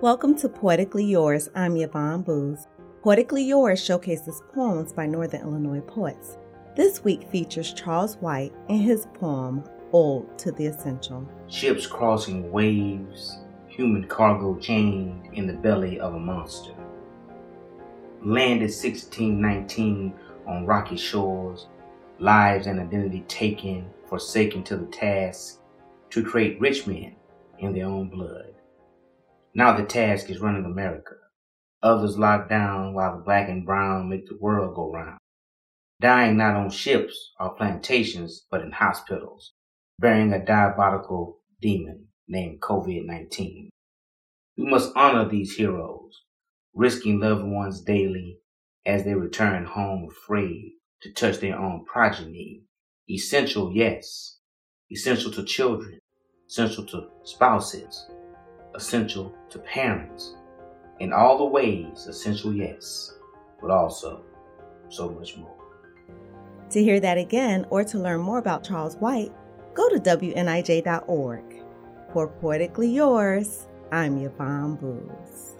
Welcome to Poetically Yours. I'm Yvonne Boose. Poetically Yours showcases poems by Northern Illinois poets. This week features Charles White and his poem, Ode to the Essential. Ships crossing waves, human cargo chained in the belly of a monster. Landed 1619 on rocky shores, lives and identity taken, forsaken to the task to create rich men in their own blood. Now the task is running America. Others locked down while the black and brown make the world go round. Dying not on ships or plantations, but in hospitals, bearing a diabolical demon named COVID-19. We must honor these heroes, risking loved ones daily as they return home afraid to touch their own progeny. Essential, yes. Essential to children, essential to spouses, essential to parents. In all the ways, essential, yes, but also so much more. To hear that again or to learn more about Charles White, go to WNIJ.org. For Poetically Yours, I'm Yvonne Boose.